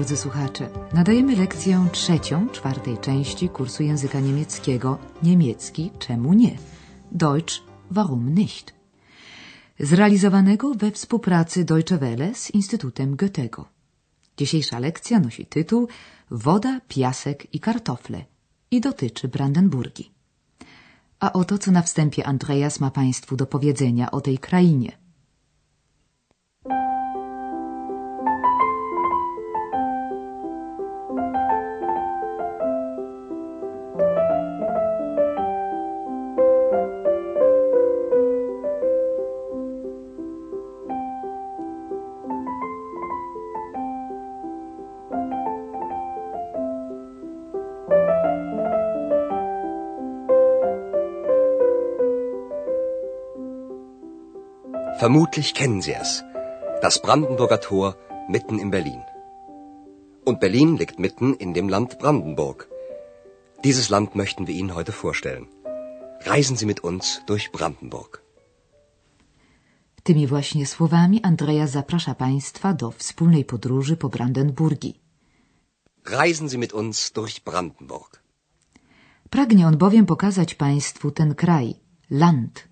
drodzy słuchacze. Nadajemy lekcję trzecią, czwartej części kursu języka niemieckiego. Niemiecki, czemu nie? Deutsch, warum nicht? Zrealizowanego we współpracy Deutsche Welle z Instytutem Goethego. Dzisiejsza lekcja nosi tytuł Woda, piasek i kartofle i dotyczy Brandenburgii. A oto, co na wstępie Andreas ma Państwu do powiedzenia o tej krainie. Vermutlich kennen Sie es. Das Brandenburger Tor mitten in Berlin. Und Berlin liegt mitten in dem Land Brandenburg. Dieses Land möchten wir Ihnen heute vorstellen. Reisen Sie mit uns durch Brandenburg. Tymi właśnie słowami Andrea zaprasza Państwa do wspólnej podróży po Brandenburgii. Reisen Sie mit uns durch Brandenburg. Pragnie on bowiem pokazać Państwu ten kraj, land,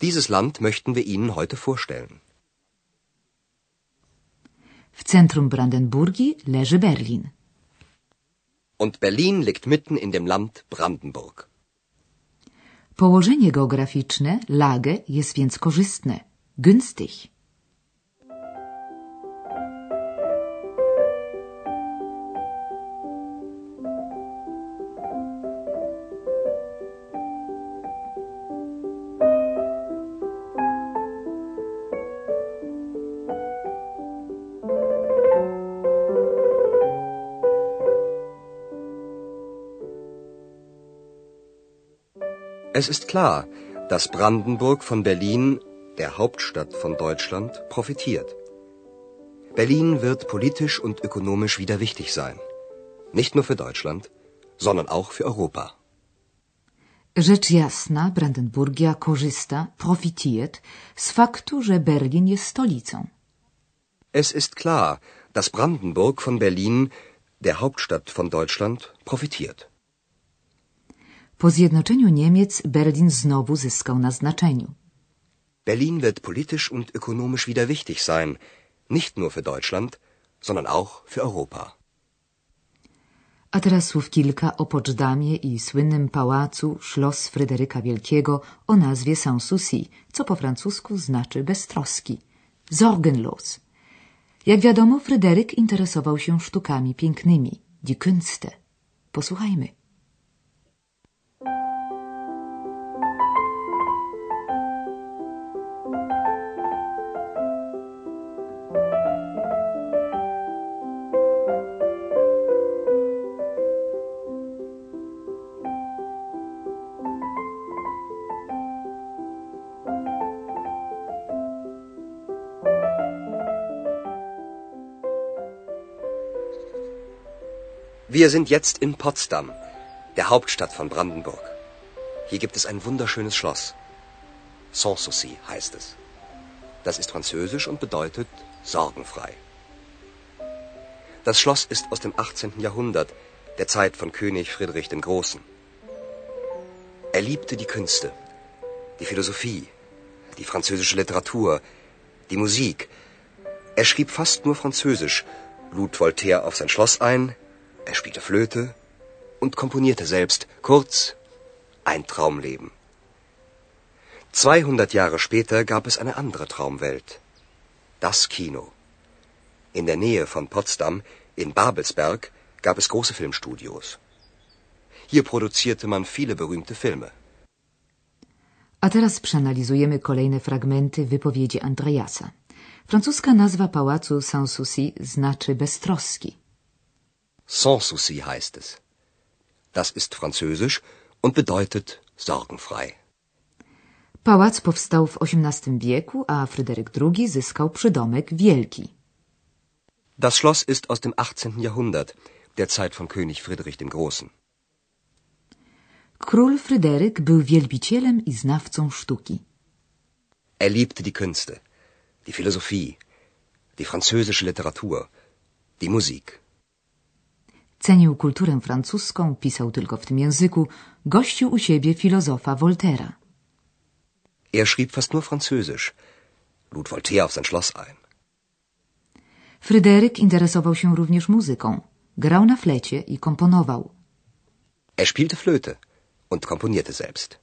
Dieses Land möchten wir Ihnen heute vorstellen. W centrum Brandenburgii leży Berlin. Und Berlin liegt mitten in dem Land Brandenburg. Położenie geograficzne, Lage, jest więc korzystne, günstig. Es ist klar, dass Brandenburg von Berlin, der Hauptstadt von Deutschland, profitiert. Berlin wird politisch und ökonomisch wieder wichtig sein. Nicht nur für Deutschland, sondern auch für Europa. Rzecz jasna, Brandenburgia korzysta, profitiert z faktu, że Berlin jest stolicą. Es ist klar, dass Brandenburg von Berlin, der Hauptstadt von Deutschland, profitiert. Po zjednoczeniu Niemiec Berlin znowu zyskał na znaczeniu. Berlin wird politisch und ökonomisch wieder wichtig sein, nicht nur für Deutschland, sondern auch für Europa. A teraz słów kilka o Poczdamie i słynnym pałacu Schloss Fryderyka Wielkiego o nazwie Sanssouci, co po francusku znaczy beztroski, sorgenlos. Jak wiadomo, Fryderyk interesował się sztukami pięknymi, die Künste. Posłuchajmy. Wir sind jetzt in Potsdam, der Hauptstadt von Brandenburg. Hier gibt es ein wunderschönes Schloss. Sanssouci heißt es. Das ist französisch und bedeutet sorgenfrei. Das Schloss ist aus dem 18. Jahrhundert, der Zeit von König Friedrich dem Großen. Er liebte die Künste, die Philosophie, die französische Literatur, die Musik. Er schrieb fast nur Französisch, lud Voltaire auf sein Schloss ein, er spielte Flöte und komponierte selbst. Kurz, ein Traumleben. 200 Jahre später gab es eine andere Traumwelt. Das Kino. In der Nähe von Potsdam, in Babelsberg, gab es große Filmstudios. Hier produzierte man viele berühmte Filme. A teraz przeanalizujemy kolejne fragmenty wypowiedzi Andreasa. Francuska nazwa pałacu Sanssouci znaczy beztroski. Sanssouci heißt es. Das ist französisch und bedeutet sorgenfrei. Pałac powstał w XVIII wieku, a Fryderyk II zyskał przydomek Wielki. Das Schloss ist aus dem 18. Jahrhundert, der Zeit von König Friedrich dem Großen. Król Fryderyk był wielbicielem i znawcą sztuki. Er liebte die Künste, die Philosophie, die französische Literatur, Die Musik. Cenił kulturę francuską, pisał tylko w tym języku, gościł u siebie filozofa Voltera. Er schrieb fast nur Französisch, lud Voltaire auf sein Schloss ein. Fryderyk interesował się również muzyką. Grał na flecie i komponował. Er spielte Flöte und komponierte selbst.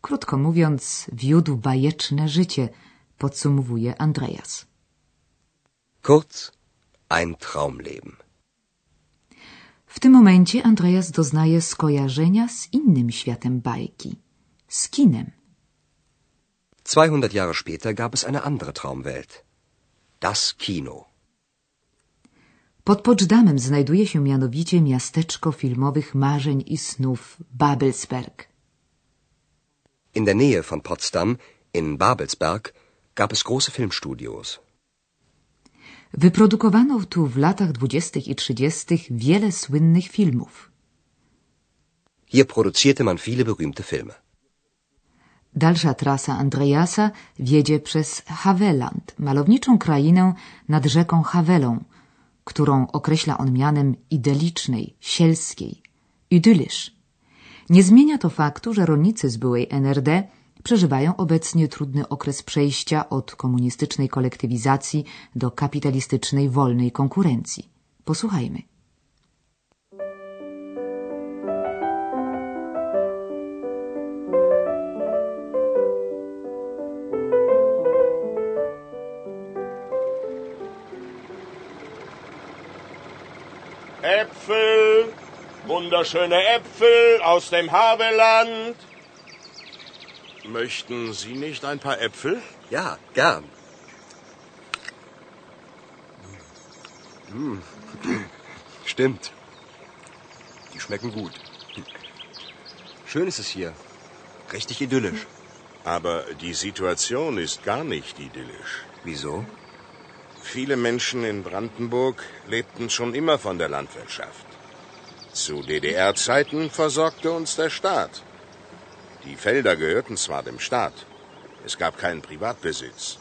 Krótko mówiąc, wiódł bajeczne życie, podsumowuje Andreas. Kurz, ein Traumleben. W tym momencie Andreas doznaje skojarzenia z innym światem bajki, z kinem. 200 Jahre später gab es eine andere Traumwelt. Das Kino. Pod Poczdamem znajduje się mianowicie miasteczko filmowych marzeń i snów Babelsberg. In der Nähe von Potsdam, in Babelsberg, gab es große Filmstudios. Wyprodukowano tu w latach dwudziestych i trzydziestych wiele słynnych filmów. Hier produzierte man viele berühmte Filme. Dalsza trasa Andreasa wiedzie przez Haveland, malowniczą krainę nad rzeką Havelą, którą określa on mianem idyllicznej, sielskiej, idyllisch. Nie zmienia to faktu, że rolnicy z byłej NRD przeżywają obecnie trudny okres przejścia od komunistycznej kolektywizacji do kapitalistycznej wolnej konkurencji. Posłuchajmy. Äpfel, wunderschöne Äpfel aus dem Havelland. Möchten Sie nicht ein paar Äpfel? Ja, gern. Hm. Stimmt. Die schmecken gut. Schön ist es hier. Richtig idyllisch. Aber die Situation ist gar nicht idyllisch. Wieso? Viele Menschen in Brandenburg lebten schon immer von der Landwirtschaft. Zu DDR-Zeiten versorgte uns der Staat. Die Felder gehörten zwar dem Staat, es gab keinen Privatbesitz,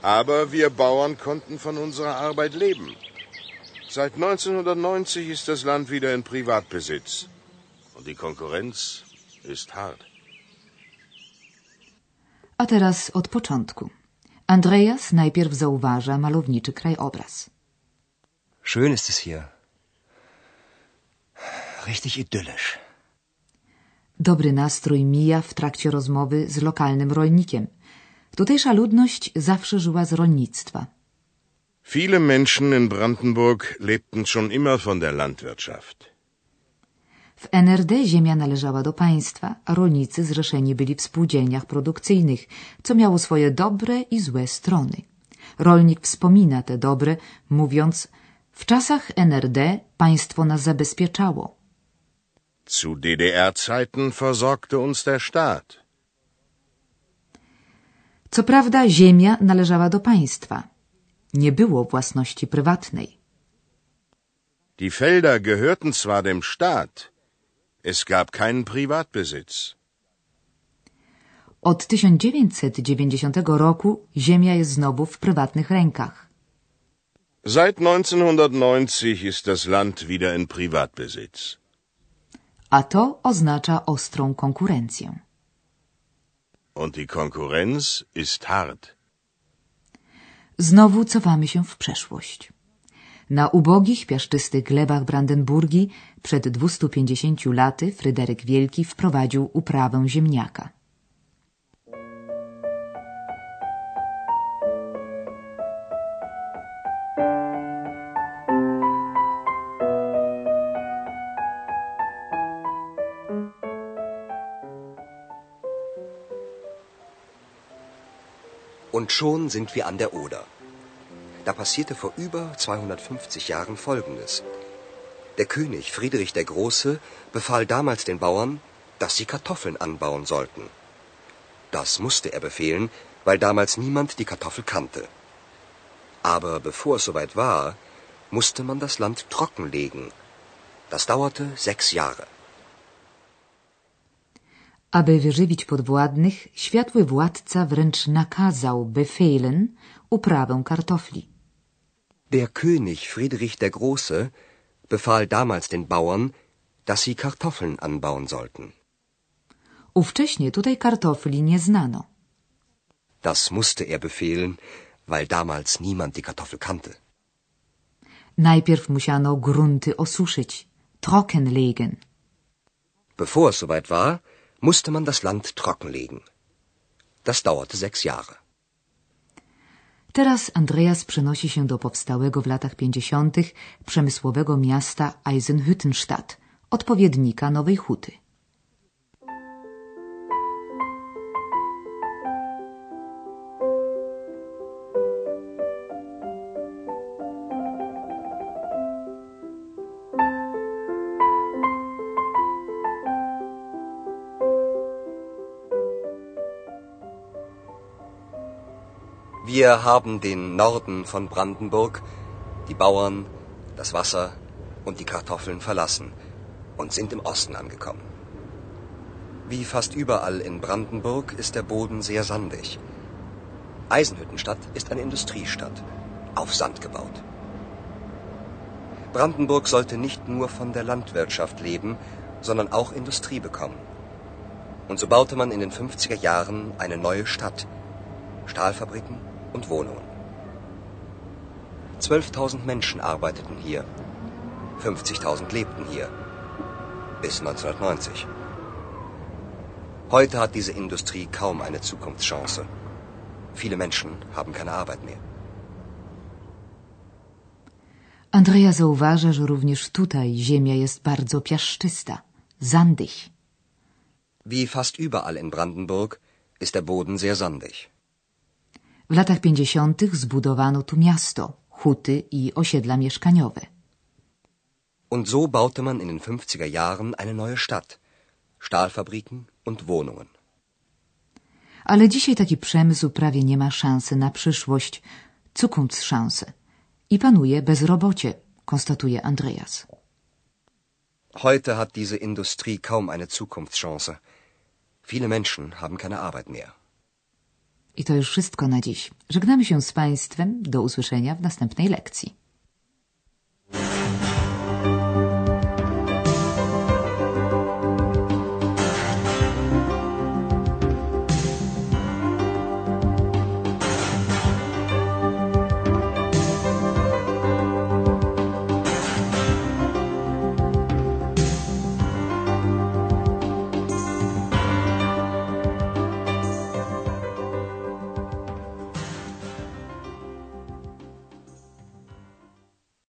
aber wir Bauern konnten von unserer Arbeit leben. Seit 1990 ist das Land wieder in Privatbesitz und die Konkurrenz ist hart. A teraz od początku. Andreas najpierw zauważa malowniczy krajobraz. Schön ist es hier. Richtig idyllisch. Dobry nastrój mija w trakcie rozmowy z lokalnym rolnikiem. Tutejsza ludność zawsze żyła z rolnictwa. Viele Menschen in Brandenburg lebten schon immer von der Landwirtschaft. W NRD ziemia należała do państwa, a rolnicy zrzeszeni byli w spółdzielniach produkcyjnych, co miało swoje dobre i złe strony. Rolnik wspomina te dobre, mówiąc w czasach NRD państwo nas zabezpieczało. Zu DDR-Zeiten versorgte uns der Staat. Co prawda ziemia należała do państwa. Nie było własności prywatnej. Die Felder gehörten zwar dem Staat, es gab keinen Privatbesitz. Od 1990 roku ziemia jest znowu w prywatnych rękach. Seit 1990 ist das Land wieder in Privatbesitz. A to oznacza ostrą konkurencję. Und die Konkurrenz ist hart. Znowu cofamy się w przeszłość. Na ubogich, piaszczystych glebach Brandenburgii przed 250 laty Fryderyk Wielki wprowadził uprawę ziemniaka. Und schon sind wir an der Oder. Da passierte vor über 250 Jahren Folgendes. Der König Friedrich der Große befahl damals den Bauern, dass sie Kartoffeln anbauen sollten. Das musste er befehlen, weil damals niemand die Kartoffel kannte. Aber bevor es soweit war, musste man das Land trockenlegen. Das dauerte sechs Jahre. Aby wyżywić podwładnych, światły władca wręcz nakazał befehlen uprawę kartofli. Der König Friedrich der Große befahl damals den Bauern, dass sie Kartoffeln anbauen sollten. Ówcześnie tutaj kartofli nie znano. Das musste er befehlen, weil damals niemand die Kartoffel kannte. Najpierw musiano grunty osuszyć, trockenlegen. Bevor es soweit war, musste man das Land trockenlegen. Das dauerte sechs Jahre. Teraz Andreas przenosi się do powstałego w latach pięćdziesiątych przemysłowego miasta Eisenhüttenstadt, odpowiednika Nowej Huty. Wir haben den Norden von Brandenburg, die Bauern, das Wasser und die Kartoffeln verlassen und sind im Osten angekommen. Wie fast überall in Brandenburg ist der Boden sehr sandig. Eisenhüttenstadt ist eine Industriestadt, auf Sand gebaut. Brandenburg sollte nicht nur von der Landwirtschaft leben, sondern auch Industrie bekommen. Und so baute man in den 50er Jahren eine neue Stadt. Stahlfabriken und Wohnungen. 12.000 Menschen arbeiteten hier. 50.000 lebten hier. Bis 1990. Heute hat diese Industrie kaum eine Zukunftschance. Viele Menschen haben keine Arbeit mehr. Andrea zauważa, że również tutaj ziemia jest bardzo piaszczysta, sandig. Wie fast überall in Brandenburg ist der Boden sehr sandig. W latach pięćdziesiątych zbudowano tu miasto, huty i osiedla mieszkaniowe. Und so baute man in den 50er Jahren eine neue Stadt. Stahlfabriken und Wohnungen. Ale dzisiaj taki przemysł prawie nie ma szansy na przyszłość, Zukunftschance. I panuje bezrobocie, konstatuje Andreas. Heute hat diese Industrie kaum eine Zukunftschance. Viele Menschen haben keine Arbeit mehr. I to już wszystko na dziś. Żegnamy się z Państwem. Do usłyszenia w następnej lekcji.